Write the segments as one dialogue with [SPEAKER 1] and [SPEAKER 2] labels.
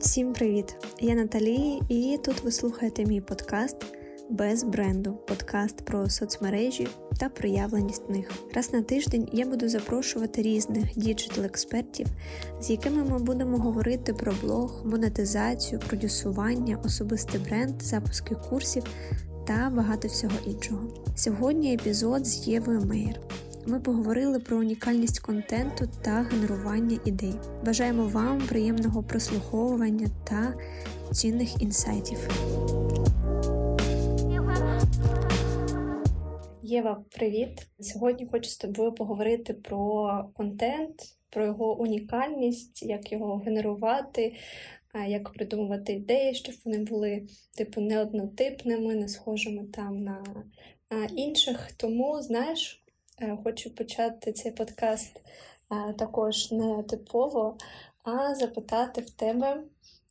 [SPEAKER 1] Всім привіт! Я Наталі, і тут ви слухаєте мій подкаст без бренду, подкаст про соцмережі та проявленість них. Раз на тиждень я буду запрошувати різних діджитал-експертів, з якими ми будемо говорити про блог, монетизацію, продюсування, особистий бренд, запуски курсів та багато всього іншого. Сьогодні епізод з Євою Мейер. Ми поговорили про унікальність контенту та генерування ідей. Бажаємо вам приємного прослуховування та цінних інсайтів. Єва, привіт! Сьогодні хочу з тобою поговорити про контент, про його унікальність, як його генерувати, як придумувати ідеї, щоб вони були типу неоднотипними, не схожими там на інших. Тому, знаєш, хочу почати цей подкаст е, також не типово, а запитати в тебе,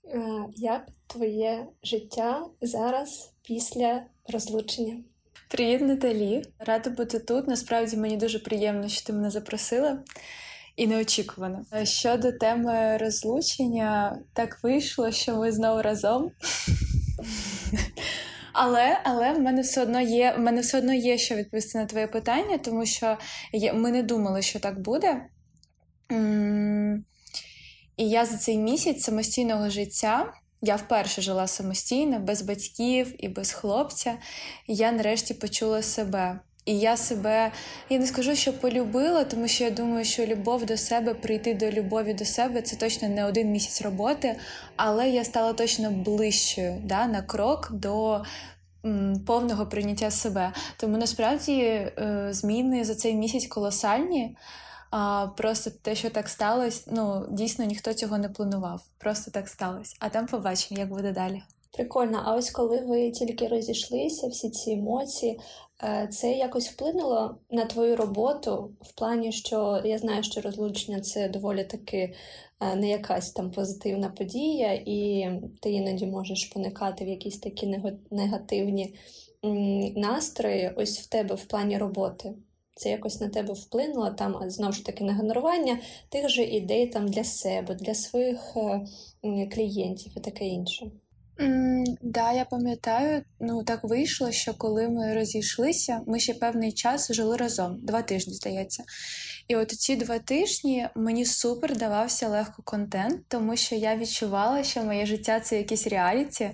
[SPEAKER 1] е, як твоє життя зараз після розлучення.
[SPEAKER 2] Привіт, Наталі! Рада бути тут. Насправді мені дуже приємно, що ти мене запросила. І неочікувано. Щодо теми розлучення, так вийшло, що ми знову разом. Але але в мене все одно є в мене все одно є що відповісти на твоє питання, тому що ми не думали, що так буде. І я за цей місяць самостійного життя. Я вперше жила самостійно, без батьків і без хлопця. Я нарешті почула себе. І я себе, я не скажу, що полюбила, тому що я думаю, що любов до себе, прийти до любові до себе це точно не один місяць роботи, але я стала точно ближчою да, на крок до м, повного прийняття себе. Тому насправді е, зміни за цей місяць колосальні. А Просто те, що так сталося, ну дійсно ніхто цього не планував. Просто так сталося. А там побачимо, як буде далі.
[SPEAKER 1] Прикольно, а ось коли ви тільки розійшлися, всі ці емоції, це якось вплинуло на твою роботу в плані, що я знаю, що розлучення це доволі таки е, не якась там позитивна подія, і ти іноді можеш поникати в якісь такі негативні настрої. Ось в тебе в плані роботи. Це якось на тебе вплинуло там знову ж таки на генерування тих же ідей там для себе, для своїх е, клієнтів і таке інше.
[SPEAKER 2] М, Да, я пам'ятаю, ну так вийшло, що коли ми розійшлися, ми ще певний час жили разом, два тижні, здається. І от ці два тижні мені супер давався легко контент, тому що я відчувала, що моє життя це якісь реаліті.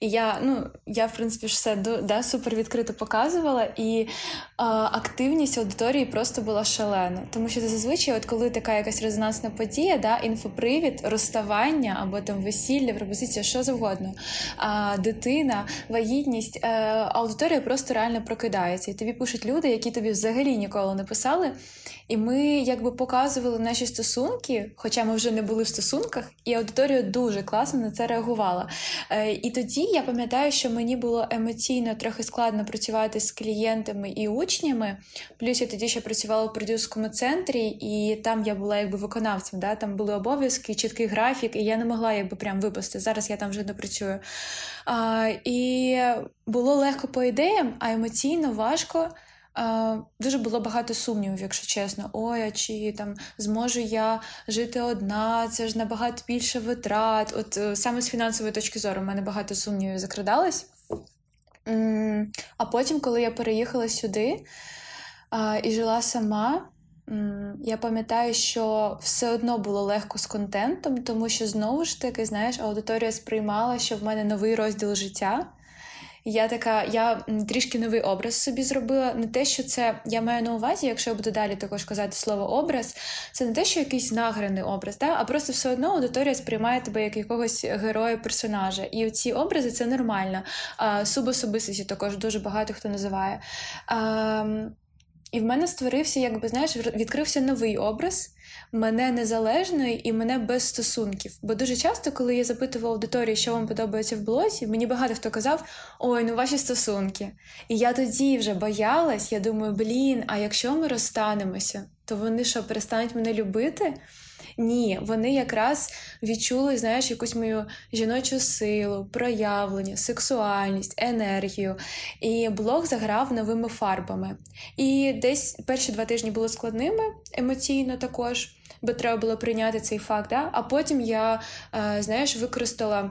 [SPEAKER 2] І я, ну, я, в принципі, все да, супер відкрито показувала, і а, активність аудиторії просто була шалена. Тому що зазвичай, от коли така якась резонансна подія, да, інфопривід, розставання або там весілля, пропозиція, що завгодно, а, дитина, вагітність, а, е, аудиторія просто реально прокидається. І тобі пишуть люди, які тобі взагалі ніколи не писали. І ми якби показували наші стосунки, хоча ми вже не були в стосунках, і аудиторія дуже класно на це реагувала. Е, і тоді я пам'ятаю, що мені було емоційно трохи складно працювати з клієнтами і учнями. Плюс я тоді ще працювала у продюсерському центрі, і там я була якби виконавцем. Да? Там були обов'язки, чіткий графік, і я не могла якби прям випасти. Зараз я там вже не працюю. І було легко по ідеям, а емоційно важко. Дуже було багато сумнівів, якщо чесно. Ой, а чи там зможу я жити одна, це ж набагато більше витрат. От е, саме з фінансової точки зору в мене багато сумнівів закрадалось. А потім, коли я переїхала сюди і жила сама, я пам'ятаю, що все одно було легко з контентом, тому що знову ж таки, знаєш, аудиторія сприймала, що в мене новий розділ життя. Я така, я трішки новий образ собі зробила. Не те, що це я маю на увазі, якщо я буду далі також казати слово образ, це не те, що якийсь награний образ, да? а просто все одно аудиторія сприймає тебе як якогось героя персонажа. І ці образи це нормально. А, Субособистості також дуже багато хто називає. А, І в мене створився, якби знаєш, відкрився новий образ мене незалежною і мене без стосунків. Бо дуже часто, коли я запитувала аудиторію, що вам подобається в блозі, мені багато хто казав: ой, ну ваші стосунки. І я тоді вже боялась, я думаю, блін, а якщо ми розстанемося, то вони що перестануть мене любити? Ні, вони якраз відчули, знаєш, якусь мою жіночу силу, проявлення, сексуальність, енергію. І блог заграв новими фарбами. І десь перші два тижні було складними емоційно також, бо треба було прийняти цей факт. Да? А потім я, е, знаєш, використала,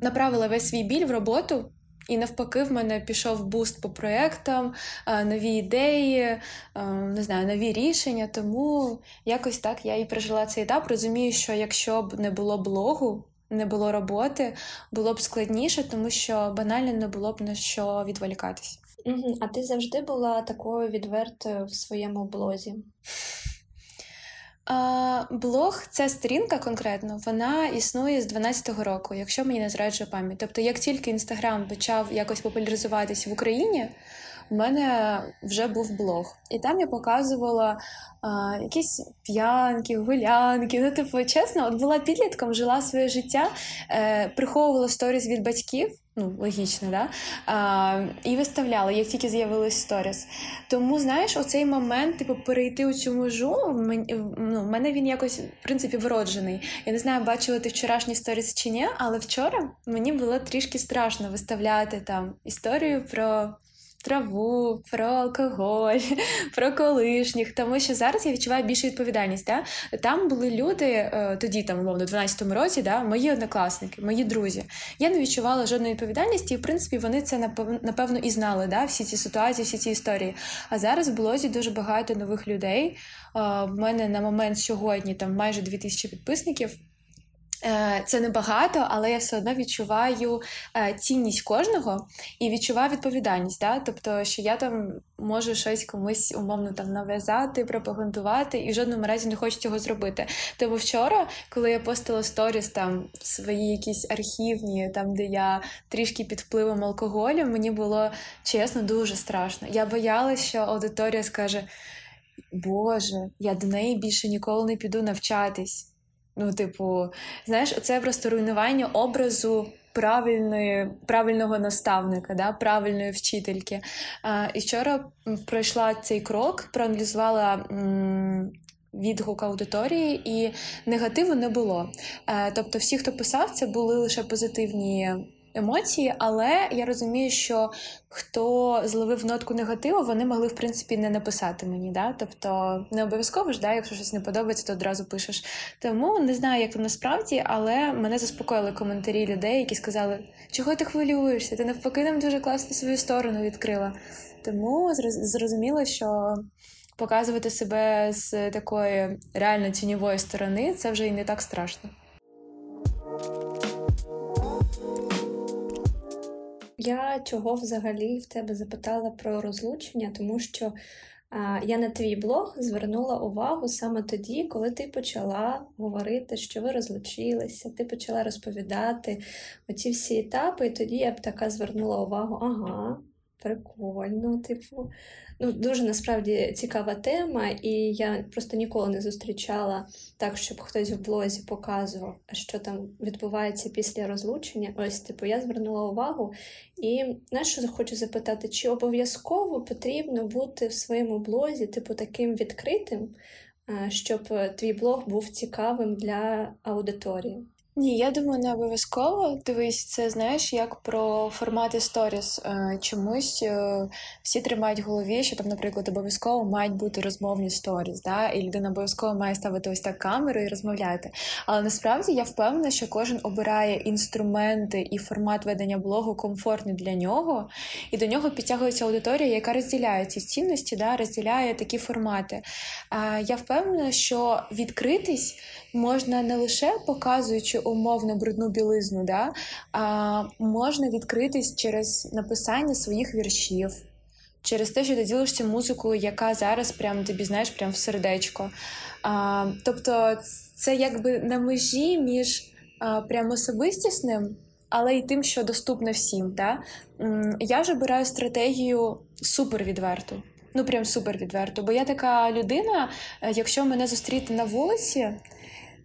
[SPEAKER 2] направила весь свій біль в роботу. І навпаки, в мене пішов буст по проєктам, е, нові ідеї, е, не знаю, нові рішення. Тому якось так я і прожила цей етап. Розумію, що якщо б не було блогу, не було роботи, було б складніше, тому що банально не було б на що відволікатись.
[SPEAKER 1] А ти завжди була такою відвертою в своєму блозі?
[SPEAKER 2] А, Блог, ця сторінка конкретно, вона існує з 12-го року, якщо мені не зраджує пам'ять. Тобто, як тільки інстаграм почав якось популяризуватись в Україні, у мене вже був блог. І там я показувала а, якісь п'янки, гулянки. Ну, типу, чесно, от була підлітком, жила своє життя, е, приховувала сторіс від батьків. Ну, логічно, да? А, І виставляла, як тільки з'явились сторіс. Тому, знаєш, оцей момент, типу, перейти у цю межу, ну, в мене він якось, в принципі, вроджений. Я не знаю, бачила ти вчорашній сторіс чи ні, але вчора мені було трішки страшно виставляти там історію про траву, про алкоголь, про колишніх, тому що зараз я відчуваю більшу відповідальність. Да? Там були люди е, тоді, там умовно, 12-му році, да, мої однокласники, мої друзі. Я не відчувала жодної відповідальності, і в принципі вони це напевно і знали. да, Всі ці ситуації, всі ці історії. А зараз в блозі дуже багато нових людей. В мене на момент сьогодні там майже 2000 підписників. Е, це небагато, але я все одно відчуваю е, цінність кожного і відчуваю відповідальність. Да? Тобто, що я там можу щось комусь умовно там нав'язати, пропагандувати, і в жодному разі не хочу цього зробити. Тому вчора, коли я постила сторіс там свої якісь архівні, там де я трішки під впливом алкоголю, мені було чесно дуже страшно. Я боялася, що аудиторія скаже: Боже, я до неї більше ніколи не піду навчатись. Ну, типу, знаєш, це просто руйнування образу правильної, правильного наставника, да, правильної вчительки. А, І вчора пройшла цей крок, проаналізувала. М- Відгук аудиторії і негативу не було. Е, тобто, всі, хто писав, це були лише позитивні емоції, але я розумію, що хто зловив нотку негативу, вони могли в принципі не написати мені. Да? Тобто не обов'язково ж, да, якщо щось не подобається, то одразу пишеш. Тому не знаю, як воно насправді, але мене заспокоїли коментарі людей, які сказали, чого ти хвилюєшся? Ти навпаки нам дуже класно свою сторону відкрила. Тому зрозуміло, що. Показувати себе з такої реально тіньової сторони це вже і не так страшно.
[SPEAKER 1] Я чого взагалі в тебе запитала про розлучення, тому що а, я на твій блог звернула увагу саме тоді, коли ти почала говорити, що ви розлучилися, ти почала розповідати оці всі етапи, і тоді я б така звернула увагу, ага, прикольно, типу. Ну, Дуже насправді цікава тема, і я просто ніколи не зустрічала так, щоб хтось в блозі показував, що там відбувається після розлучення. Ось, типу, я звернула увагу. І знаєш, що хочу запитати, чи обов'язково потрібно бути в своєму блозі, типу, таким відкритим, щоб твій блог був цікавим для аудиторії?
[SPEAKER 2] Ні, я думаю, не обов'язково. Дивись, це знаєш, як про формати сторіс. Е, чомусь е, всі тримають в голові, що там, наприклад, обов'язково мають бути розмовні сторіс, да? і людина обов'язково має ставити ось так камеру і розмовляти. Але насправді я впевнена, що кожен обирає інструменти і формат ведення блогу комфортний для нього, і до нього підтягується аудиторія, яка розділяє ці цінності, да? розділяє такі формати. Я впевнена, що відкритись можна не лише показуючи умовно брудну білизну, да, а можна відкритись через написання своїх віршів, через те, що ти ділишся музикою, яка зараз прям тобі знаєш прям в сердечко. А, Тобто це якби на межі між а, прям особистісним. Але й тим, що доступно всім. Да? Я ж обираю стратегію супер відверту. Ну, прям супер відверту. Бо я така людина, е, якщо мене зустріти на вулиці,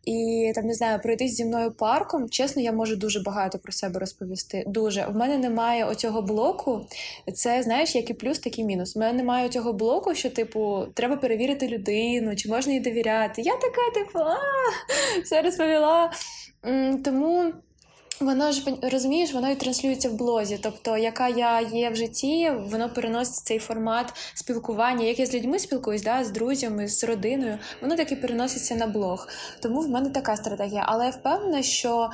[SPEAKER 2] і там не знаю, пройтись зі мною парком. Чесно, я можу дуже багато про себе розповісти. Дуже в мене немає оцього блоку. Це знаєш, як і плюс, так і мінус. У мене немає цього блоку, що типу треба перевірити людину, чи можна їй довіряти. Я така, типу, а все розповіла. Тому. Воно ж розумієш, воно і транслюється в блозі. Тобто, яка я є в житті, воно переносить цей формат спілкування. Як я з людьми спілкуюсь, да, з друзями, з родиною, воно таки переноситься на блог. Тому в мене така стратегія. Але я впевнена, що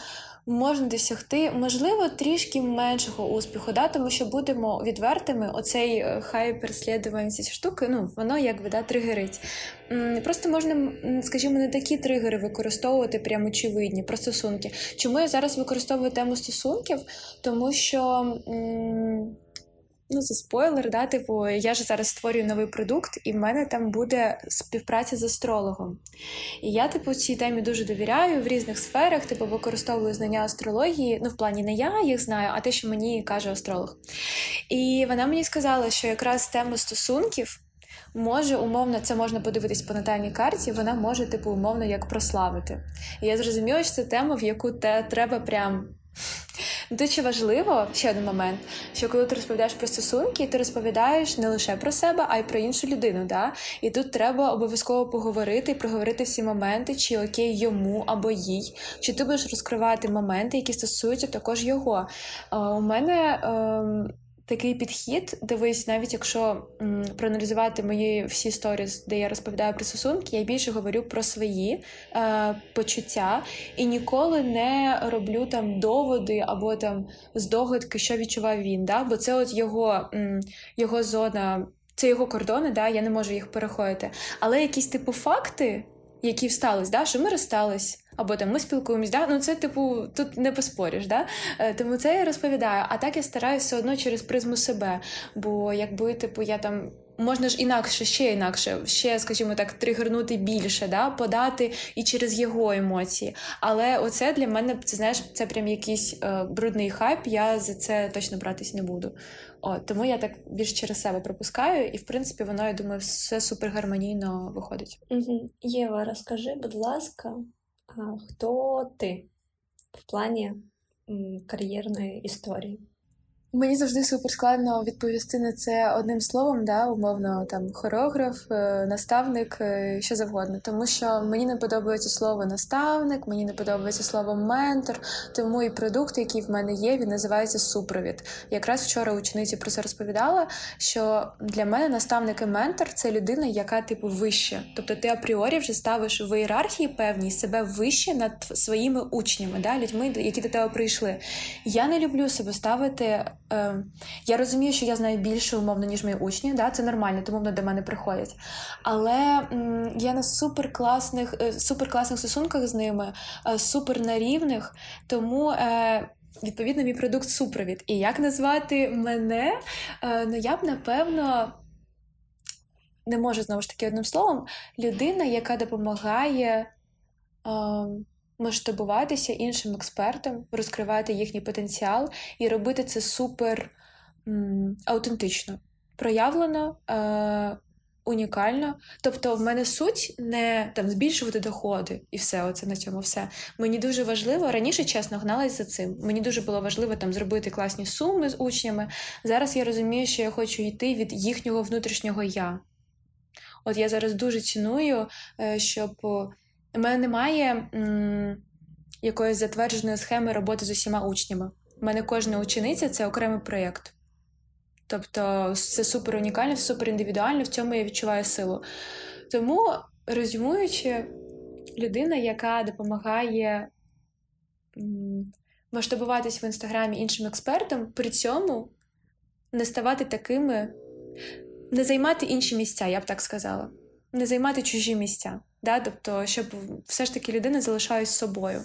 [SPEAKER 2] можна досягти, можливо, трішки меншого успіху, да? тому що будемо відвертими, оцей е, хай переслідуванці штуки, ну воно якби да, тригерить. Просто можна, скажімо, не такі тригери використовувати прямо очевидні про стосунки. Чому я зараз використовую тему стосунків? Тому що. М- Ну, це спойлер, да, типу, я ж зараз створюю новий продукт, і в мене там буде співпраця з астрологом. І я, типу, цій темі дуже довіряю в різних сферах, типу, використовую знання астрології. Ну, в плані не я їх знаю, а те, що мені каже астролог. І вона мені сказала, що якраз тема стосунків. Може, умовно, це можна подивитись по натальній карті, вона може, типу, умовно, як прославити. І я зрозуміла, що це тема, в яку те треба прям Дуже важливо ще один момент, що коли ти розповідаєш про стосунки, ти розповідаєш не лише про себе, а й про іншу людину. Да? І тут треба обов'язково поговорити, і проговорити всі моменти, чи окей йому або їй, чи ти будеш розкривати моменти, які стосуються також його. У мене. Такий підхід. Дивись, навіть якщо м, проаналізувати мої всі сторіс, де я розповідаю про стосунки, я більше говорю про свої е, почуття і ніколи не роблю там доводи або там здогадки, що відчував він. Да? Бо це от його, м, його зона. Це його кордони, да, я не можу їх переходити. Але якісь типу факти, які встались, да, що ми розстались, або там ми спілкуємось, да? ну це типу тут не поспориш. Да? Е, тому це я розповідаю. А так я стараюся все одно через призму себе. Бо якби типу я там. Можна ж інакше, ще інакше, ще, скажімо так, тригернути більше, да, подати і через його емоції. Але оце для мене це знаєш, це прям якийсь е, брудний хайп. Я за це точно братись не буду. О, тому я так більш через себе пропускаю, і в принципі воно я думаю, все супер гармонійно виходить.
[SPEAKER 1] Єва, розкажи, будь ласка, хто ти в плані кар'єрної історії?
[SPEAKER 2] Мені завжди супер складно відповісти на це одним словом, да, умовно, там хореограф, е, наставник, е, що завгодно. Тому що мені не подобається слово наставник, мені не подобається слово ментор. Тому і продукт, який в мене є, він називається супровід. Якраз вчора учениці про це розповідала. Що для мене наставник і ментор це людина, яка типу вище. Тобто ти апріорі вже ставиш в ієрархії певній себе вище над своїми учнями, да, людьми, які до тебе прийшли. Я не люблю себе ставити. Е, Я розумію, що я знаю більше умовно, ніж мої учні. Да? Це нормально, тому вони до мене приходять. Але м, я на суперкласних е, суперкласних стосунках з ними, е, супер на рівних, тому. Е, Відповідно, мій продукт супровід. І як назвати мене? Е, ну, я б напевно не можу знову ж таки одним словом, людина, яка допомагає. Е, масштабуватися іншим експертам, розкривати їхній потенціал і робити це супер м, аутентично, проявлено. Е, Унікально, тобто в мене суть не там збільшувати доходи і все, оце на цьому все. Мені дуже важливо раніше, чесно, гналась за цим. Мені дуже було важливо там зробити класні суми з учнями. Зараз я розумію, що я хочу йти від їхнього внутрішнього я. От я зараз дуже ціную, е, щоб у мене немає м, якоїсь затвердженої схеми роботи з усіма учнями. У мене кожна учениця це окремий проєкт. Тобто це супер унікально, супер індивідуально, в цьому я відчуваю силу. Тому, резюмуючи, людина, яка допомагає м, масштабуватись в інстаграмі іншим експертам, при цьому не ставати такими, не займати інші місця, я б так сказала, не займати чужі місця. Да? Тобто, щоб все ж таки людина залишалась собою,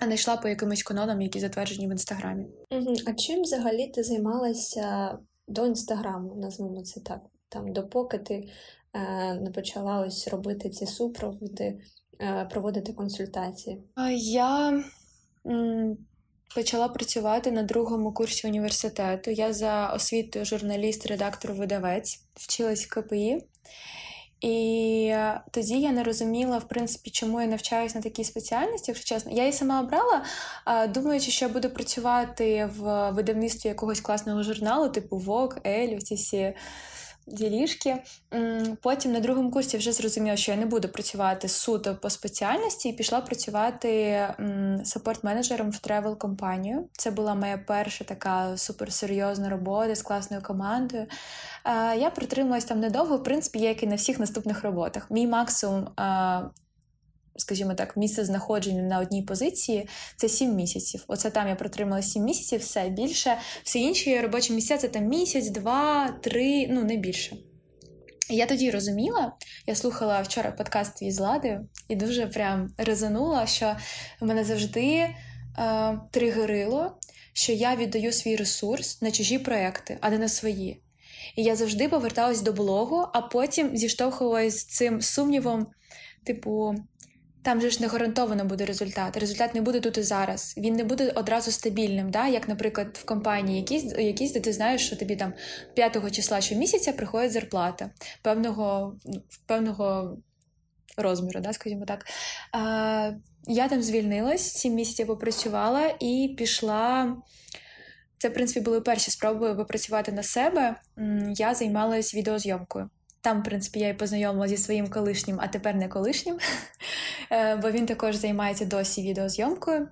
[SPEAKER 2] а не йшла по якимось канонам, які затверджені в інстаграмі.
[SPEAKER 1] Угу. А чим взагалі ти займалася до інстаграму, назвемо це так, там допоки ти е, не почала ось робити ці супроводи, е, проводити консультації?
[SPEAKER 2] Я м, почала працювати на другому курсі університету. Я за освітою журналіст, редактор, видавець, вчилась в КПІ. І тоді я не розуміла, в принципі, чому я навчаюся на такій спеціальності, якщо чесно. Я її сама обрала, думаючи, що я буду працювати в видавництві якогось класного журналу, типу Vogue, Elle, всі всі ділішки. Потім на другому курсі вже зрозуміла, що я не буду працювати суто по спеціальності, і пішла працювати support-менеджером в travel компанію. Це була моя перша така суперсерйозна робота з класною командою. Я протрималась там недовго, в принципі, як і на всіх наступних роботах. Мій максимум скажімо так, місце знаходження на одній позиції це 7 місяців. Оце там я протримала 7 місяців, все більше. Всі інші робочі місця це там місяць, два, три, ну не більше. Я тоді розуміла, я слухала вчора подкаст твій з Ладою і дуже прям резонула, що мене завжди е, тригерило, що я віддаю свій ресурс на чужі проекти, а не на свої. І я завжди поверталась до блогу, а потім зіштовхувалась з цим сумнівом, типу, там же ж не гарантовано буде результат. Результат не буде тут і зараз. Він не буде одразу стабільним. Да? Як, наприклад, в компанії якісь, якісь де ти знаєш, що тобі там 5 числа щомісяця приходить зарплата певного певного розміру, да, скажімо так. А, Я там звільнилась, 7 місяців попрацювала і пішла. Це, в принципі, були перші спроби попрацювати на себе. Я займалась відеозйомкою. Там, в принципі, я і познайомила зі своїм колишнім, а тепер не колишнім, е, бо він також займається досі відеозйомкою.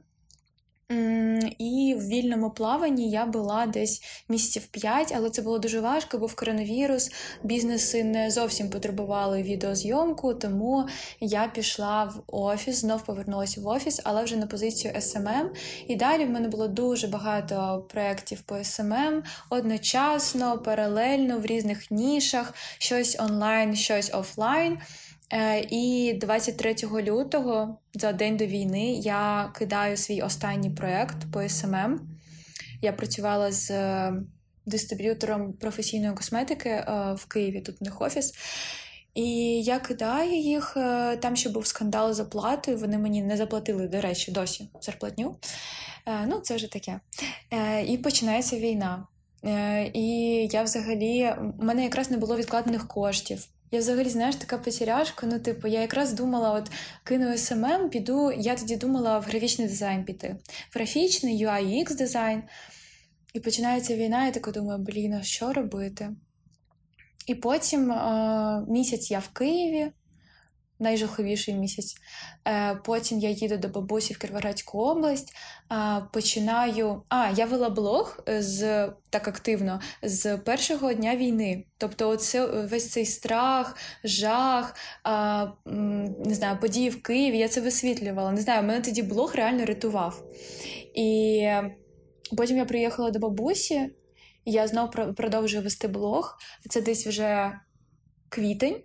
[SPEAKER 2] І в вільному плаванні я була десь місяців 5, але це було дуже важко, бо в коронавірус бізнеси не зовсім потребували відеозйомку, тому я пішла в офіс, знов повернулася в офіс, але вже на позицію SMM. І далі в мене було дуже багато проєктів по SMM одночасно, паралельно в різних нішах, щось онлайн, щось офлайн. Е, і 23 лютого, за день до війни, я кидаю свій останній проєкт по SMM. Я працювала з е, дистриб'ютором професійної косметики е, в Києві, тут у них офіс. І я кидаю їх. Там ще був скандал з оплатою. Вони мені не заплатили, до речі, досі зарплатню. Ну, це вже таке. І починається війна. І я взагалі, у мене якраз не було відкладених коштів. Я взагалі, знаєш, така потеряшка. Ну, типу, я якраз думала, от кину SMM, піду. Я тоді думала в графічний дизайн піти. В графічний, UI, дизайн. І починається війна, я така думаю, блін, а що робити? І потім е- місяць я в Києві найжахливіший місяць. Е, потім я їду до бабусі в Кіровоградську область, починаю. А, я вела блог з так активно з першого дня війни. Тобто, оце весь цей страх, жах, не знаю, події в Києві. Я це висвітлювала. Не знаю, мене тоді блог реально рятував. І потім я приїхала до бабусі, і я знову продовжую вести блог. Це десь вже квітень.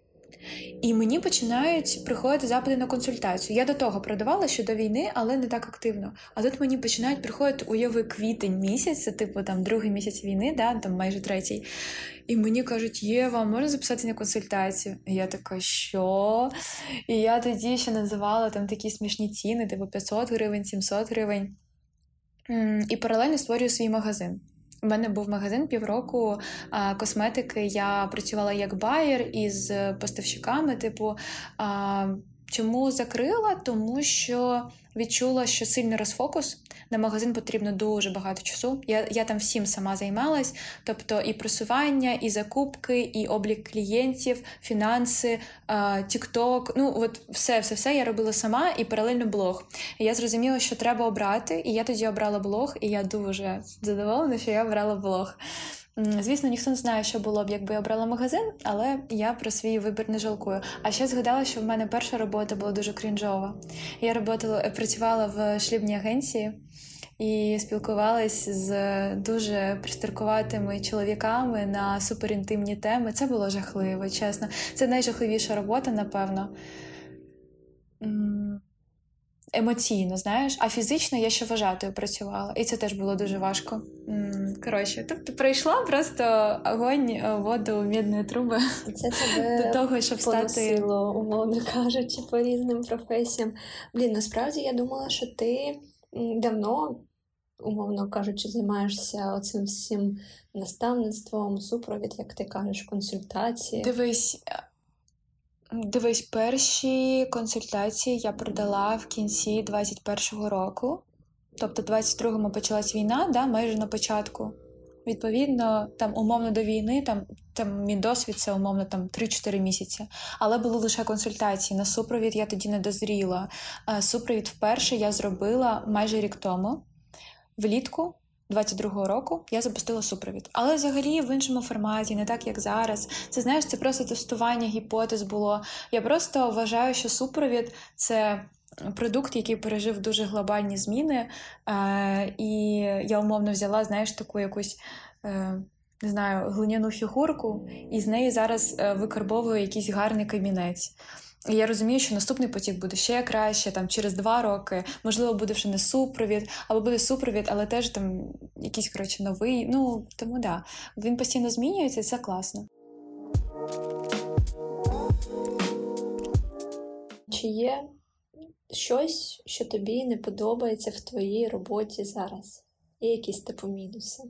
[SPEAKER 2] І мені починають приходити запити на консультацію. Я до того продавала ще до війни, але не так активно. А тут мені починають приходити уяви квітень місяць, це типу там другий місяць війни, да, там майже третій. І мені кажуть, Єва, можна записати на консультацію? І я така, що? І я тоді ще називала там такі смішні ціни, типу 500 гривень, 700 гривень. І паралельно створюю свій магазин. У мене був магазин півроку а, косметики. Я працювала як байер із поставщиками. Типу, а, чому закрила? Тому що відчула, що сильний розфокус. На магазин потрібно дуже багато часу. Я я там всім сама займалась, тобто і просування, і закупки, і облік клієнтів, фінанси, тікток. Ну от все, все, все я робила сама і паралельно блог. І Я зрозуміла, що треба обрати, і я тоді обрала блог, і я дуже задоволена, що я обрала блог. Звісно, ніхто не знає, що було б, якби я обрала магазин, але я про свій вибір не жалкую. А ще згадала, що в мене перша робота була дуже крінжова. Я роботала, працювала в шлюбній агенції і спілкувалась з дуже пристаркуватими чоловіками на суперінтимні теми. Це було жахливо, чесно. Це найжахливіша робота, напевно емоційно, знаєш, а фізично я ще вважатою працювала, і це теж було дуже важко. Коротше, тобто прийшла просто огонь, е, воду, мідної труби
[SPEAKER 1] це тебе
[SPEAKER 2] до того, щоб стати
[SPEAKER 1] умовно кажучи, по різним професіям. Блін, насправді я думала, що ти давно. Умовно кажучи, займаєшся оцим всім наставництвом, супровід, як ти кажеш, консультації.
[SPEAKER 2] Дивись, Дивись, перші консультації я продала в кінці 21-го року. Тобто, 22-му почалась війна, да, майже на початку. Відповідно, там умовно до війни, там там мій досвід це умовно там 3-4 місяці. Але були лише консультації. На супровід я тоді не дозріла. Супровід вперше я зробила майже рік тому, влітку 22-го року я запустила супровід. Але взагалі в іншому форматі, не так як зараз. Це знаєш, це просто тестування гіпотез було. Я просто вважаю, що супровід це. Продукт, який пережив дуже глобальні зміни, е, і я умовно взяла, знаєш, таку якусь е, не знаю, глиняну фігурку, і з неї зараз е, викарбовую якийсь гарний камінець. І я розумію, що наступний потік буде ще краще, там через два роки, можливо, буде вже не супровід, або буде супровід, але теж там якийсь коротше новий. Ну тому да, він постійно змінюється, і це класно.
[SPEAKER 1] Чи є щось, що тобі не подобається в твоїй роботі зараз? Є якісь типу мінуси?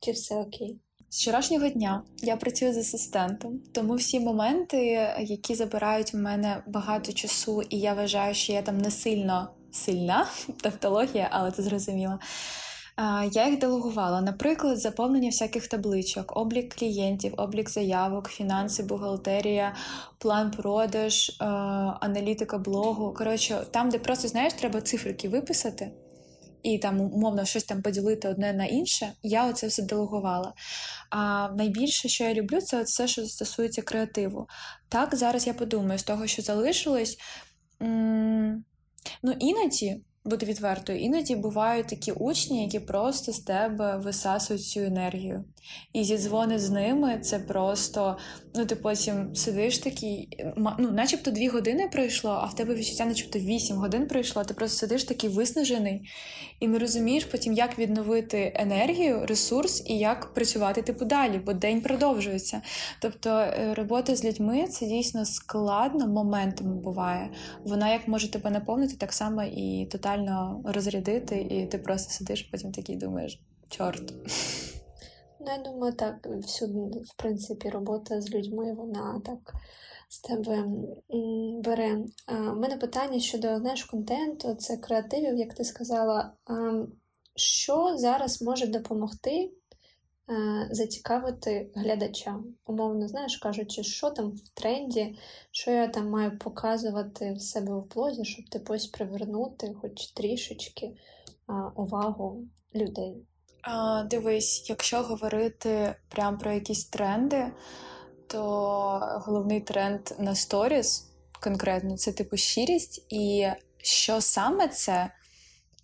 [SPEAKER 1] Чи все окей?
[SPEAKER 2] З вчорашнього дня я працюю з асистентом, тому всі моменти, які забирають в мене багато часу, і я вважаю, що я там не сильно сильна тавтологія, але це зрозуміло. Я їх делегувала, наприклад, заповнення всяких табличок, облік клієнтів, облік заявок, фінанси, бухгалтерія, план продаж, аналітика блогу. Коротше, там, де просто знаєш, треба цифрики виписати і там умовно щось там поділити одне на інше, я оце все делегувала. А найбільше, що я люблю, це все, що стосується креативу. Так, зараз я подумаю, з того, що залишилось. М- ну, іноді бути відвертою, іноді бувають такі учні, які просто з тебе висасують цю енергію. І зі дзвони з ними це просто, ну ти потім сидиш такий, ну, начебто дві години пройшло, а в тебе відчуття, начебто вісім годин пройшло, ти просто сидиш такий виснажений і не розумієш потім, як відновити енергію, ресурс і як працювати типу далі, бо день продовжується. Тобто е, робота з людьми це дійсно складно моментами буває. Вона як може тебе наповнити, так само і тотально розрядити, і ти просто сидиш, потім такий думаєш, чорт.
[SPEAKER 1] Ну, я думаю, так, всюди, в принципі, робота з людьми, вона так з тебе бере. У мене питання щодо знаєш, контенту, це креативів, як ти сказала. Що зараз може допомогти зацікавити глядача? Умовно, знаєш, кажучи, що там в тренді, що я там маю показувати в себе в блозі, щоб типу привернути хоч трішечки увагу людей.
[SPEAKER 2] А, Дивись, якщо говорити прямо про якісь тренди, то головний тренд на сторіс конкретно це типу щирість. І що саме це?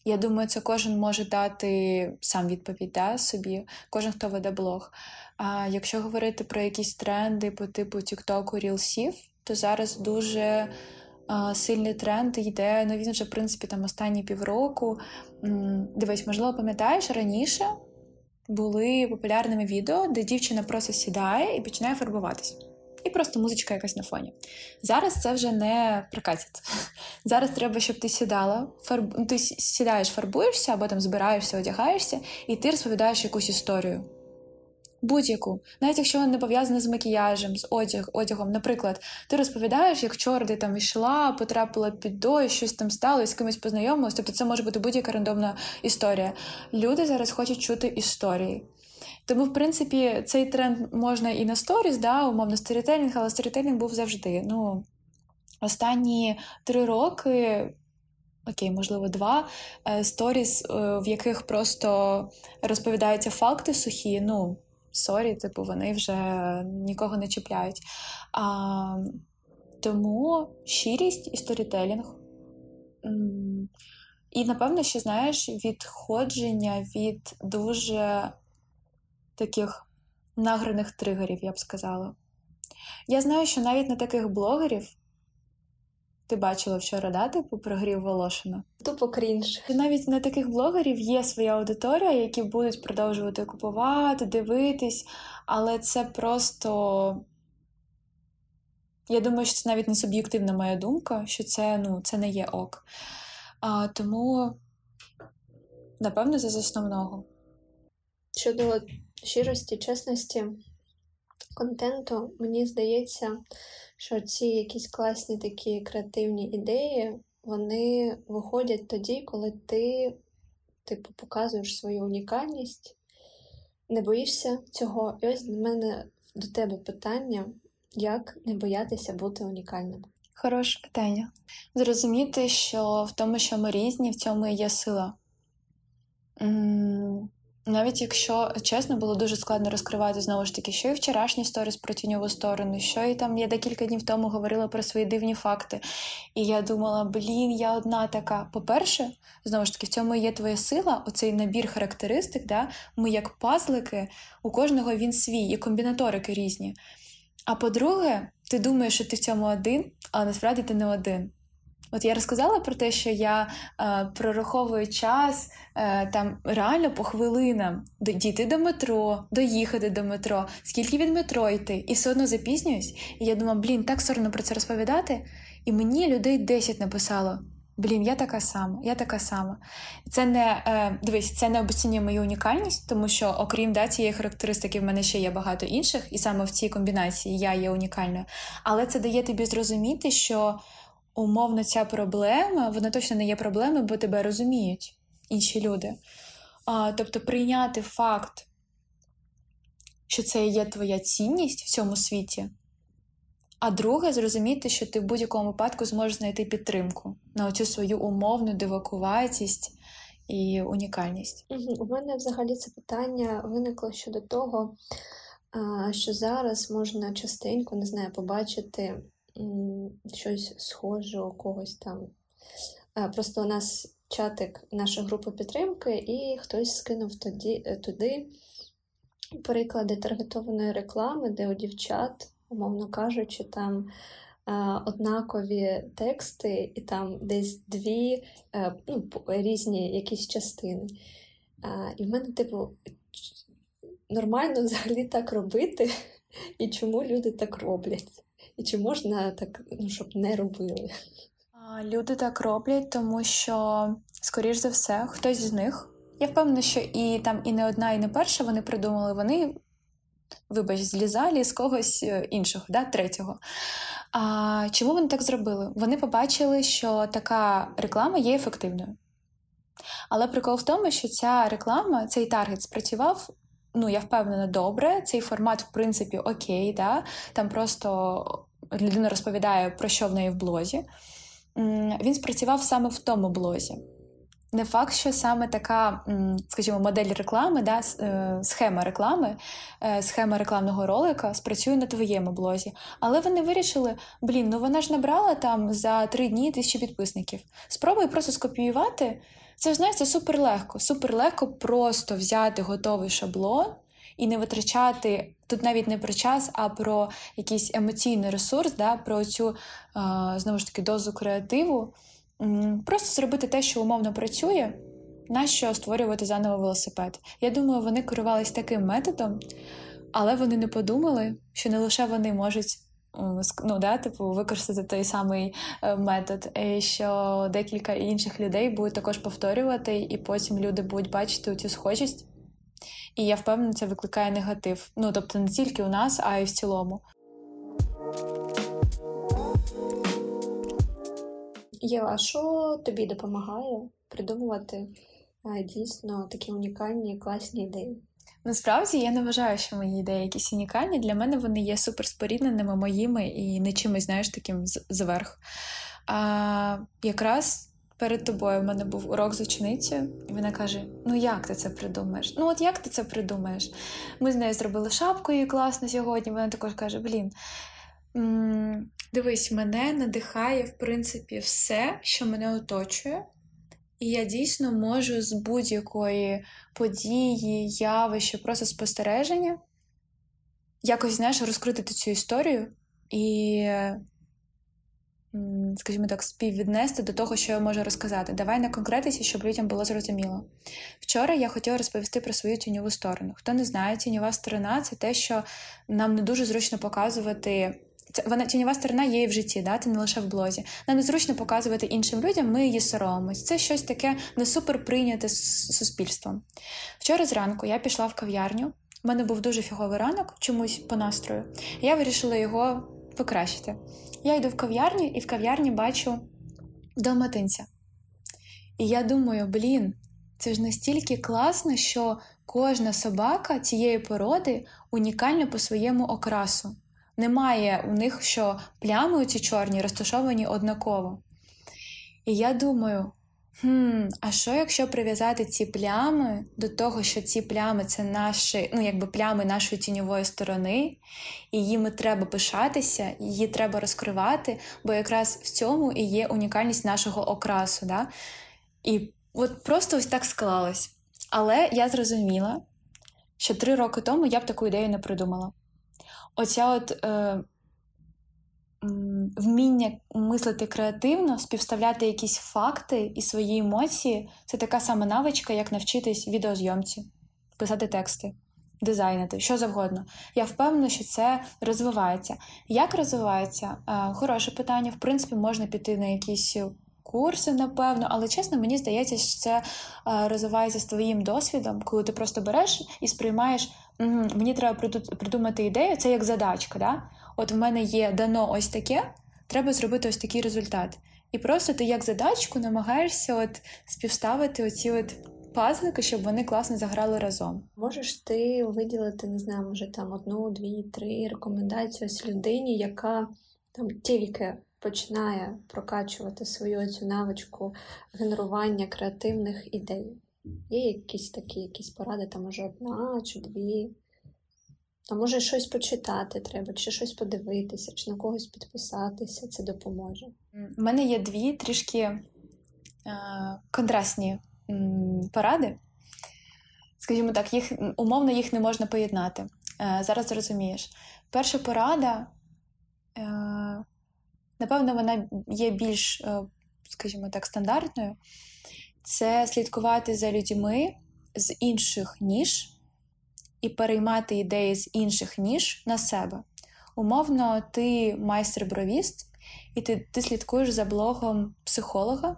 [SPEAKER 2] Я думаю, це кожен може дати сам відповідь да, собі, кожен, хто веде блог. А якщо говорити про якісь тренди по типу TikTok, рілсів, то зараз дуже а, сильний тренд йде. Ну він вже в принципі там останні півроку. Дивись, можливо, пам'ятаєш раніше були популярними відео, де дівчина просто сідає і починає фарбуватись. І просто музичка якась на фоні. Зараз це вже не прокатить. Зараз треба, щоб ти сідала, фарб... ти сідаєш, фарбуєшся або там збираєшся, одягаєшся, і ти розповідаєш якусь історію будь-яку, навіть якщо вона не пов'язана з макіяжем, з одяг, одягом. Наприклад, ти розповідаєш, як вчора ти там йшла, потрапила під дощ, щось там стало, з кимось познайомилась. Тобто це може бути будь-яка рандомна історія. Люди зараз хочуть чути історії. Тому, в принципі, цей тренд можна і на сторіс, да, умовно сторітелінг, але сторітелінг був завжди. Ну, Останні три роки. Окей, можливо, два е, сторіс, е, в яких просто розповідаються факти сухі. Ну, sorry, типу, вони вже нікого не чіпляють. А, Тому щирість і сторітелінг. І, напевно, ще знаєш, відходження від дуже таких награних тригерів, я б сказала. Я знаю, що навіть на таких блогерів ти бачила вчора, да, типу, прогрів Волошина?
[SPEAKER 1] Тупо крінж.
[SPEAKER 2] І навіть на таких блогерів є своя аудиторія, які будуть продовжувати купувати, дивитись, але це просто. Я думаю, що це навіть не суб'єктивна моя думка, що це ну, це не є ок. А, Тому, напевно, це з основного.
[SPEAKER 1] Щодо щирості, чесності, контенту, мені здається, що ці якісь класні такі креативні ідеї, вони виходять тоді, коли ти, типу, показуєш свою унікальність, не боїшся цього. І ось для мене до тебе питання, як не боятися бути унікальним.
[SPEAKER 2] Хороше питання. Зрозуміти, що в тому, що ми різні, в цьому і є сила. Навіть якщо чесно, було дуже складно розкривати знову ж таки, що і вчорашні сторіс про тіньову сторону, що і там я декілька днів тому говорила про свої дивні факти. І я думала, блін, я одна така. По-перше, знову ж таки, в цьому є твоя сила, оцей набір характеристик. да? Ми як пазлики, у кожного він свій, і комбінаторики різні. А по-друге, ти думаєш, що ти в цьому один, а насправді ти не один. От я розказала про те, що я е, прораховую час е, там реально по хвилинам дійти до метро, доїхати до метро, скільки від метро йти, і все одно запізнююсь. І я думаю, блін, так соромно про це розповідати. І мені людей 10 написало. Блін, я така сама, я така сама. Це не е, дивись, це не обоцінює мою унікальність, тому що, окрім да, цієї характеристики, в мене ще є багато інших, і саме в цій комбінації я є унікальною. Але це дає тобі зрозуміти, що умовно ця проблема, вона точно не є проблемою, бо тебе розуміють інші люди. А, Тобто прийняти факт, що це є твоя цінність в цьому світі. А друге, зрозуміти, що ти в будь-якому випадку зможеш знайти підтримку на оцю свою умовну дивакуватість і унікальність.
[SPEAKER 1] У мене взагалі це питання виникло щодо того, що зараз можна частенько не знаю, побачити щось схоже у когось там. Просто у нас чатик, наша група підтримки, і хтось скинув тоді, е, туди приклади таргетованої реклами, де у дівчат, умовно кажучи, там однакові тексти, і там десь дві е, ну, різні якісь частини. І в мене, типу, нормально взагалі так робити, і чому люди так роблять? І чи можна так, ну, щоб не робили?
[SPEAKER 2] Люди так роблять, тому що, скоріш за все, хтось з них. Я впевнена, що і там і не одна, і не перша вони придумали, вони, вибач, злізалі з когось е, іншого, да, третього. А чому вони так зробили? Вони побачили, що така реклама є ефективною. Але прикол в тому, що ця реклама, цей таргет спрацював. Ну, я впевнена, добре. Цей формат, в принципі, окей, да? там просто людина розповідає, про що в неї в блозі. Він спрацював саме в тому блозі. Не факт, що саме така, скажімо, модель реклами, да, е, схема реклами, е, схема рекламного ролика спрацює на твоєму блозі. Але вони вирішили: блін, ну вона ж набрала там за три дні тисячі підписників. Спробуй просто скопіювати. Це легко. Супер легко просто взяти готовий шаблон і не витрачати тут навіть не про час, а про якийсь емоційний ресурс, да, про цю знову ж таки дозу креативу. Просто зробити те, що умовно працює, нащо створювати заново велосипед. Я думаю, вони керувались таким методом, але вони не подумали, що не лише вони можуть ну, да, типу, використати той самий е, метод, що декілька інших людей будуть також повторювати, і потім люди будуть бачити цю схожість. І я впевнена, це викликає негатив. Ну тобто не тільки у нас, а й в цілому.
[SPEAKER 1] Єва, а що тобі допомагає придумувати е, дійсно такі унікальні класні ідеї?
[SPEAKER 2] Насправді я не вважаю, що мої ідеї якісь унікальні. Для мене вони є суперспорідненими моїми і не чимось, знаєш, таким зверх. А якраз перед тобою в мене був урок з ученицею, і вона каже: Ну як ти це придумаєш? Ну, от як ти це придумаєш? Ми з нею зробили шапку і класно сьогодні. Вона також каже: Блін. Дивись, мене надихає, в принципі, все, що мене оточує. І я дійсно можу з будь-якої події, явища, просто спостереження якось, знаєш, розкрити цю історію і скажімо так, співвіднести до того, що я можу розказати. Давай на конкретиці, щоб людям було зрозуміло. Вчора я хотіла розповісти про свою тіньову сторону. Хто не знає, тіньова сторона це те, що нам не дуже зручно показувати. Вона тіньова сторона є і в житті, да? це не лише в блозі. Нам незручно показувати іншим людям, ми її соромимось. Це щось таке не супер прийняте суспільством. Вчора зранку я пішла в кав'ярню У мене був дуже фіговий ранок, чомусь по настрою. Я вирішила його покращити. Я йду в кав'ярню і в кав'ярні бачу далматинця. І я думаю, блін, це ж настільки класно, що кожна собака цієї породи унікальна по своєму окрасу. Немає у них, що плями ці чорні розташовані однаково. І я думаю, хм, а що якщо прив'язати ці плями до того, що ці плями це наші, ну якби плями нашої тіньової сторони, і їми треба пишатися, її треба розкривати, бо якраз в цьому і є унікальність нашого окрасу. Да? І от просто ось так склалось. Але я зрозуміла, що три роки тому я б таку ідею не придумала. Оця от е, вміння мислити креативно, співставляти якісь факти і свої емоції це така сама навичка, як навчитись відеозйомці, писати тексти, дизайнити, що завгодно. Я впевнена, що це розвивається. Як розвивається? Е, хороше питання. В принципі, можна піти на якісь курси, напевно, але чесно, мені здається, що це розвивається з твоїм досвідом, коли ти просто береш і сприймаєш, мені треба придумати ідею, це як задачка. Да? От в мене є дано ось таке, треба зробити ось такий результат. І просто ти як задачку намагаєшся от співставити оці от пазлики, щоб вони класно заграли разом.
[SPEAKER 1] Можеш ти виділити, не знаю, може там одну, дві, три рекомендації ось людині, яка там тільки починає прокачувати свою цю навичку генерування креативних ідей. Є якісь такі якісь поради, там може одна чи дві. А може щось почитати треба, чи щось подивитися, чи на когось підписатися, це допоможе.
[SPEAKER 2] У мене є дві трішки е, контрастні м, поради. Скажімо так, їх умовно їх не можна поєднати. Е, зараз зрозумієш. Перша порада е, Напевно, вона є більш, е, скажімо так, стандартною. Це слідкувати за людьми з інших ніж і переймати ідеї з інших ніж на себе. Умовно, ти майстер-бровіст, і ти ти слідкуєш за блогом психолога,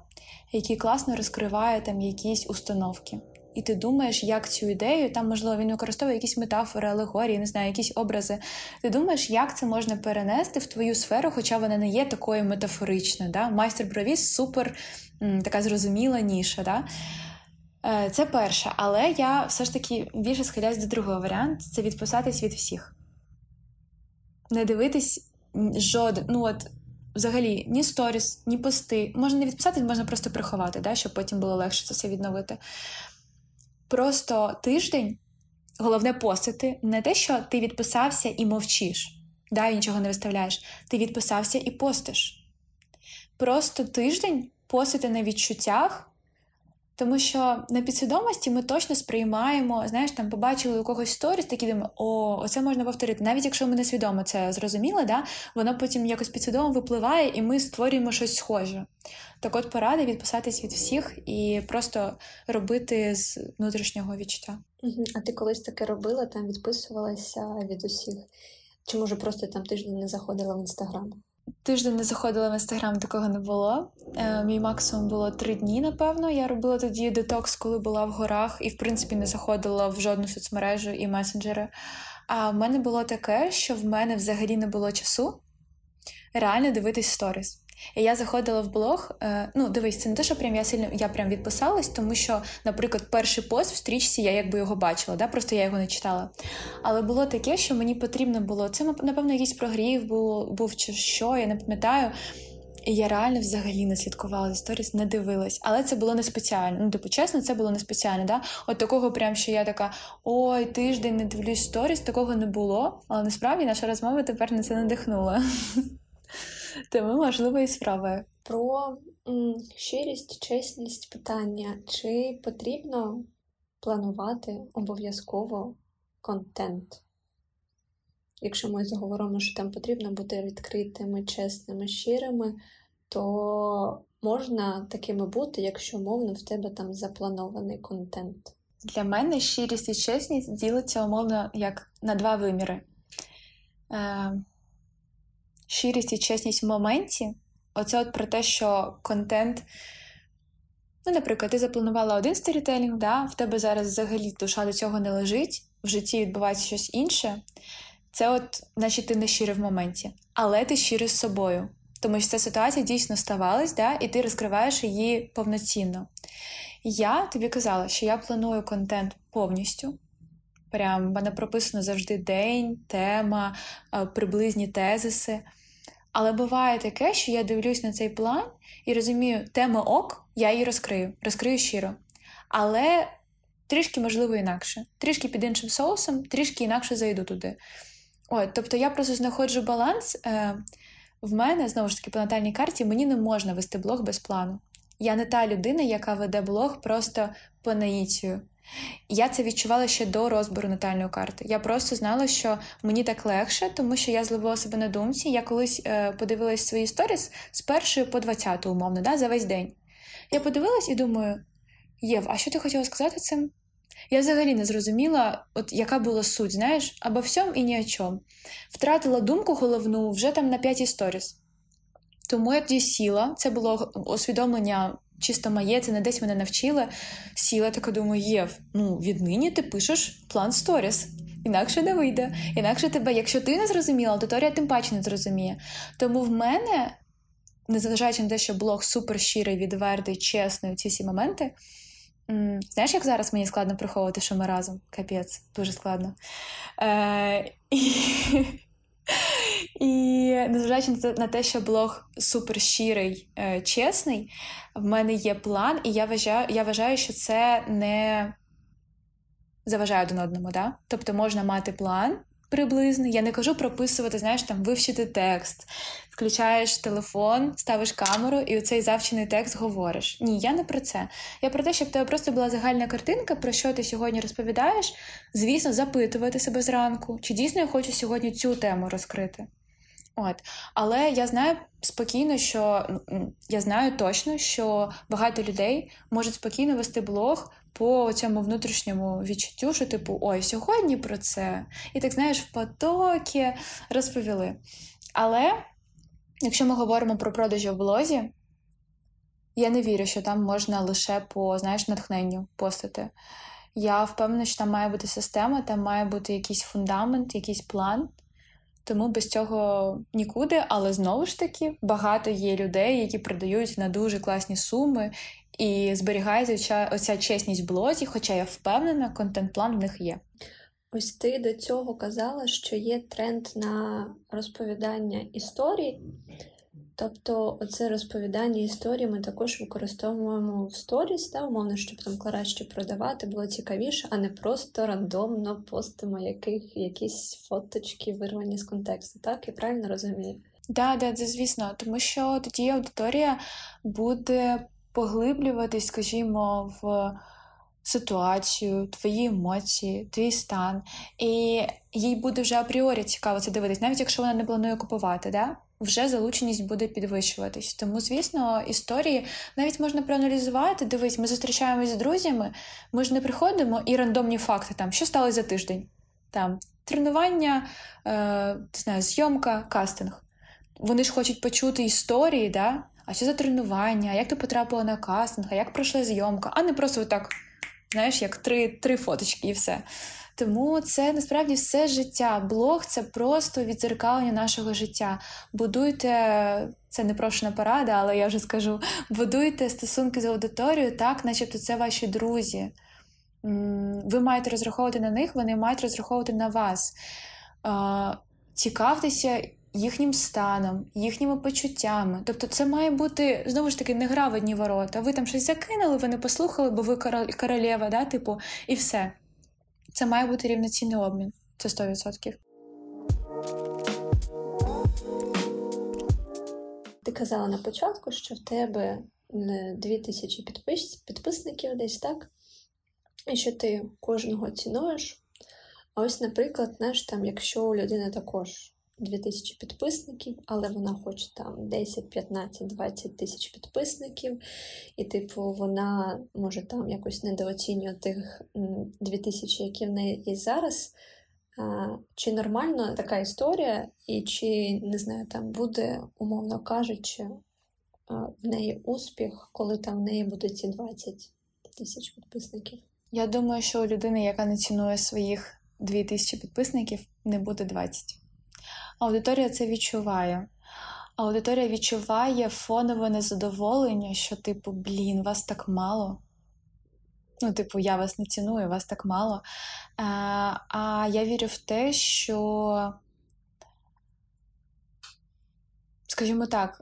[SPEAKER 2] який класно розкриває там якісь установки і ти думаєш, як цю ідею, там, можливо, він використовує якісь метафори, алегорії, не знаю, якісь образи. Ти думаєш, як це можна перенести в твою сферу, хоча вона не є такою метафоричною. Да? Майстер бровіс супер м, така зрозуміла ніша. Да? Е, це перше, але я все ж таки більше схиляюсь до другого варіанту це відписатись від всіх. Не дивитись жоден. ну от, Взагалі, ні сторіс, ні пости. Можна не відписатись, можна просто приховати, да, щоб потім було легше це все відновити просто тиждень, головне постити, не те, що ти відписався і мовчиш, да, і нічого не виставляєш. Ти відписався і постиш. Просто тиждень постити на відчуттях. Тому що на підсвідомості ми точно сприймаємо, знаєш, там побачили у когось сторіс, такі думаємо, о, оце можна повторити. Навіть якщо ми несвідомо це зрозуміли, да, воно потім якось підсвідомо випливає, і ми створюємо щось схоже. Так от порада відписатись від всіх і просто робити з внутрішнього відчуття.
[SPEAKER 1] А ти колись таке робила, там відписувалася від усіх? Чи може просто там тиждень не заходила в інстаграм?
[SPEAKER 2] Тиждень не заходила в інстаграм, такого не було. Е, Мій максимум було три дні, напевно. Я робила тоді детокс, коли була в горах, і в принципі не заходила в жодну соцмережу і месенджери. А в мене було таке, що в мене взагалі не було часу реально дивитись сторіс. І я заходила в блог. Е, ну, дивись, це не те, що прям я сильно я прям відписалась, тому що, наприклад, перший пост в стрічці я якби його бачила, да? просто я його не читала. Але було таке, що мені потрібно було. Це, напевно, якийсь прогрів був, був чи що, я не пам'ятаю. І я реально взагалі не слідкувала за сторіс, не дивилась. Але це було не спеціально. Ну, типу, чесно, це було не спеціально. Да? От такого, прям, що я така: ой, тиждень не дивлюсь сторіс, такого не було. Але насправді наша розмова тепер на це надихнула. Тому, можливо, і справи.
[SPEAKER 1] Про щирість, чесність питання. Чи потрібно планувати обов'язково контент? Якщо ми заговоримо, що там потрібно бути відкритими, чесними, щирими, то можна такими бути, якщо мовно в тебе там запланований контент.
[SPEAKER 2] Для мене щирість і чесність ділиться умовно як на два виміри. Е, щирість і чесність в моменті, оце от про те, що контент. Ну, наприклад, ти запланувала один сторітелінг, да, в тебе зараз взагалі душа до цього не лежить, в житті відбувається щось інше, це от, наче ти не щирий в моменті, але ти щирий з собою. Тому що ця ситуація дійсно ставалась, да, і ти розкриваєш її повноцінно. Я тобі казала, що я планую контент повністю. Прям в мене прописано завжди день, тема, е, приблизні тезиси. Але буває таке, що я дивлюсь на цей план і розумію, тема ок, я її розкрию, розкрию щиро. Але трішки, можливо, інакше. Трішки під іншим соусом, трішки інакше зайду туди. От, Тобто я просто знаходжу баланс. Е, В мене, знову ж таки, по натальній карті мені не можна вести блог без плану. Я не та людина, яка веде блог просто по наїцію. Я це відчувала ще до розбору натальної карти. Я просто знала, що мені так легше, тому що я зловила себе на думці. Я колись е, подивилась свої сторіс з першої по двадцяту, умовно, да, за весь день. Я подивилась і думаю: Єв, а що ти хотіла сказати цим? Я взагалі не зрозуміла, от яка була суть, знаєш, або всьому і ні о чому. Втратила думку головну вже там на п'ятій сторіс. Тому я тоді сіла, це було усвідомлення чисто моє, це не десь мене навчили. Сіла така думаю, Єв, ну віднині ти пишеш план сторіс. Інакше не вийде. Інакше тебе, якщо ти не зрозуміла, аудиторія тим паче не зрозуміє. Тому в мене, незважаючи на те, що блог супер щирий, відвертий, чесний, ці всі моменти. Знаєш, як зараз мені складно приховувати, що ми разом? Капець, дуже складно. Е, І і незважаючи на те, що блог супер щирий, е, чесний, в мене є план, і я вважаю, я вважаю, що це не заважає один одному. Да? Тобто можна мати план, приблизно. Я не кажу прописувати, знаєш, там вивчити текст, включаєш телефон, ставиш камеру і оцей завчений текст говориш. Ні, я не про це. Я про те, щоб в тебе просто була загальна картинка, про що ти сьогодні розповідаєш. Звісно, запитувати себе зранку, чи дійсно я хочу сьогодні цю тему розкрити. От, але я знаю спокійно, що я знаю точно, що багато людей можуть спокійно вести блог по цьому внутрішньому відчуттю, що типу, ой, сьогодні про це. І так, знаєш, в потокі розповіли. Але якщо ми говоримо про продажі в блозі, я не вірю, що там можна лише по знаєш, натхненню постати. Я впевнена, що там має бути система, там має бути якийсь фундамент, якийсь план. Тому без цього нікуди, але знову ж таки багато є людей, які продають на дуже класні суми і зберігається оця чесність в блозі, хоча я впевнена, контент-план в них є.
[SPEAKER 1] Ось ти до цього казала, що є тренд на розповідання історій. Тобто, оце розповідання історії ми також використовуємо в сторіс, та, умовно, щоб там краще продавати, було цікавіше, а не просто рандомно постимо яких, якісь фоточки, вирвані з контексту. Так, я правильно розумію?
[SPEAKER 2] Так, да, да, звісно, тому що тоді аудиторія буде поглиблюватись, скажімо, в ситуацію, твої емоції, твій стан. І їй буде вже апріорі цікаво це дивитись, навіть якщо вона не планує купувати, да? Вже залученість буде підвищуватись. Тому, звісно, історії навіть можна проаналізувати. Дивись, ми зустрічаємось з друзями, ми ж не приходимо і рандомні факти, там, що сталося за тиждень. Там Тренування, е, не знаю, зйомка, кастинг. Вони ж хочуть почути історії, да? а що за тренування, як ти потрапила на кастинг, а як пройшла зйомка, а не просто так, знаєш, як три три фоточки і все. Тому це насправді все життя. Блог це просто відзеркалення нашого життя. Будуйте, це не прошена порада, але я вже скажу: будуйте стосунки з аудиторією так, начебто це ваші друзі. Ви маєте розраховувати на них, вони мають розраховувати на вас. Цікавтеся їхнім станом, їхніми почуттями. Тобто, це має бути знову ж таки не гра в одні ворота. Ви там щось закинули, ви не послухали, бо ви королева, да, типу, і все. Це має бути рівноцінний обмін. Це 100%.
[SPEAKER 1] Ти казала на початку, що в тебе 2000 підпис... підписників десь так, і що ти кожного цінуєш. А ось, наприклад, знаєш, там, якщо у людини також 2000 підписників, але вона хоче там 10, 15, 20 тисяч підписників, і, типу, вона може там якось недооцінює тих 2000, які в неї є зараз. Чи нормальна така історія, і чи, не знаю, там буде, умовно кажучи, в неї успіх, коли там в неї будуть ці 20 тисяч підписників?
[SPEAKER 2] Я думаю, що у людини, яка не цінує своїх 2000 підписників, не буде 20. Аудиторія це відчуває. Аудиторія відчуває фонове незадоволення, що, типу, блін, вас так мало. Ну, типу, я вас не ціную, вас так мало. А, а я вірю в те, що скажімо так,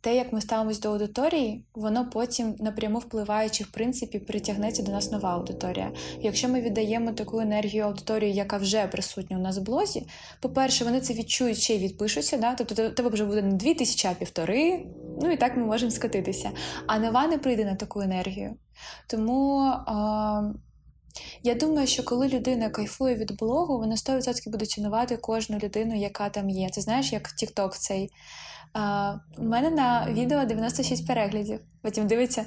[SPEAKER 2] те, як ми ставимось до аудиторії, воно потім напряму впливає, чи в принципі притягнеться до нас нова аудиторія. Якщо ми віддаємо таку енергію аудиторії, яка вже присутня у нас в блозі, по-перше, вони це відчують ще й відпишуться. Да? Тобто тебе вже буде не дві тисячі, а півтори. Ну і так ми можемо скотитися. А нова не прийде на таку енергію. Тому. А... Я думаю, що коли людина кайфує від блогу, вона 100% буде цінувати кожну людину, яка там є. Це знаєш, як TikTok цей У мене на відео 96 переглядів. Потім дивиться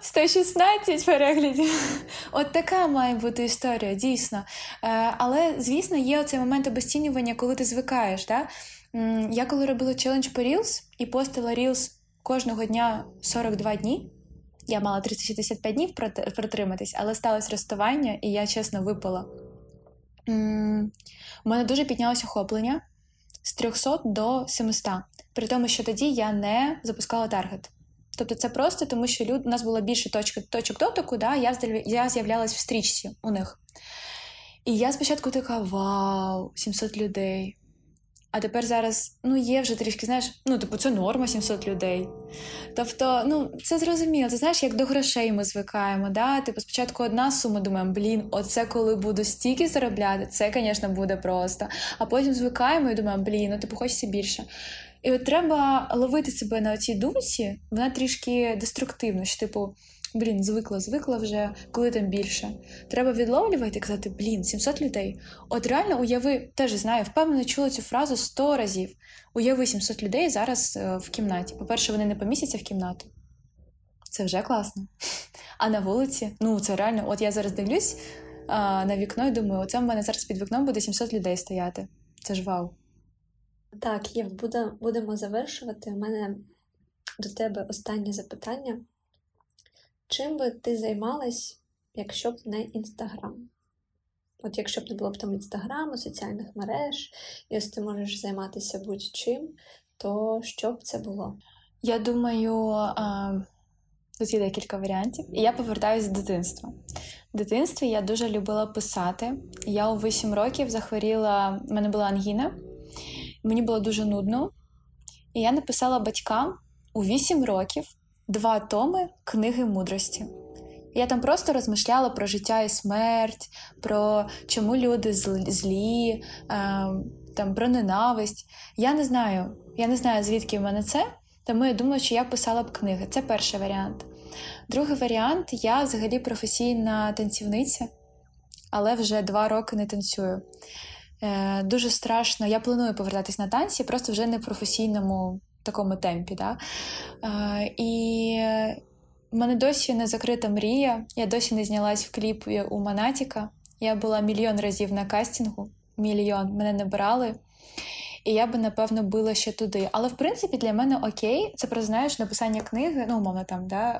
[SPEAKER 2] 116 переглядів. От така має бути історія, дійсно. Е, але, звісно, є оцей момент обесцінювання, коли ти звикаєш. Да? Я коли робила челендж по Reels і постила Reels кожного дня 42 дні. Я мала 365 днів протриматись, але сталося розставання, і я чесно випала. У мене дуже піднялося охоплення з 300 до 700. При тому, що тоді я не запускала таргет. Тобто це просто тому, що люд... у нас було більше точок точок дотику, да, я я з'являлась в стрічці у них. І я спочатку така: Вау, 700 людей. А тепер зараз ну, є вже трішки, знаєш, ну, типу, це норма 700 людей. Тобто, ну, це зрозуміло. Це знаєш, як до грошей ми звикаємо. Да? Типу, спочатку одна сума, думаємо, блін, оце коли буду стільки заробляти, це, звісно, буде просто. А потім звикаємо і думаємо, блін, ну типу, хочеться більше. І от треба ловити себе на цій думці, вона трішки деструктивна, що, типу, блін, звикла, звикла вже, коли там більше. Треба відловлювати і казати, блін, 700 людей. От реально уяви, теж знаю, впевнено, чула цю фразу 100 разів. Уяви 700 людей зараз е, в кімнаті. По-перше, вони не помістяться в кімнату. Це вже класно. А на вулиці, ну це реально, от я зараз дивлюсь а, на вікно і думаю, оце в мене зараз під вікном буде 700 людей стояти. Це ж вау.
[SPEAKER 1] Так, Єв, будемо завершувати. У мене до тебе останнє запитання. Чим би ти займалась, якщо б не Інстаграм? От якщо б не було б там інстаграму, соціальних мереж, і ось ти можеш займатися будь-чим, то що б це було?
[SPEAKER 2] Я думаю, тут є декілька варіантів. І я повертаюся до дитинства. В дитинстві я дуже любила писати. Я у 8 років захворіла, в мене була ангіна, мені було дуже нудно. І я написала батькам у 8 років два томи книги мудрості. Я там просто розмишляла про життя і смерть, про чому люди злі, е, там про ненависть. Я не знаю, я не знаю, звідки в мене це, тому я думаю, що я писала б книги. Це перший варіант. Другий варіант я взагалі професійна танцівниця, але вже два роки не танцюю. Е, Дуже страшно. Я планую повертатись на танці, просто вже не в професійному такому темпі. Да? Е, І в мене досі не закрита мрія. Я досі не знялась в кліпі у Монатіка. Я була мільйон разів на кастингу. Мільйон мене не брали і я би напевно била ще туди. Але в принципі для мене окей, це про знаєш написання книги, ну умовно там, да,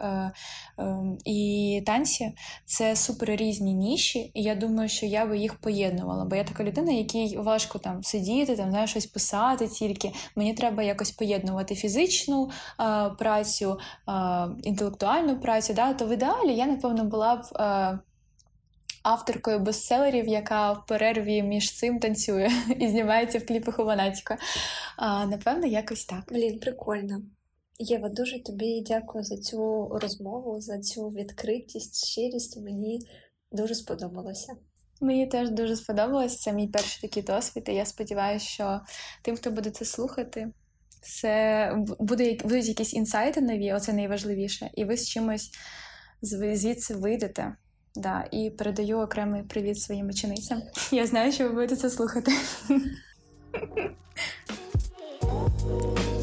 [SPEAKER 2] е, е, і танці це супер різні ніші, і я думаю, що я би їх поєднувала. Бо я така людина, якій важко там сидіти, там знаєш, щось писати тільки. Мені треба якось поєднувати фізичну е, працю, е, інтелектуальну працю. Да, То в ідеалі я напевно була б. Авторкою бестселерів, яка в перерві між цим танцює і знімається в кліпах у Монатіка. А, Напевно, якось так.
[SPEAKER 1] Блін, прикольно. Єва, дуже тобі дякую за цю розмову, за цю відкритість, щирість. Мені дуже сподобалося.
[SPEAKER 2] Мені теж дуже сподобалось. Це мій перший такий досвід. і Я сподіваюся, що тим, хто буде це слухати, це буде будуть якісь інсайти нові, оце найважливіше, і ви з чимось звідси вийдете. Да, І передаю окремий привіт своїм ученицям. Я знаю, що ви будете це слухати.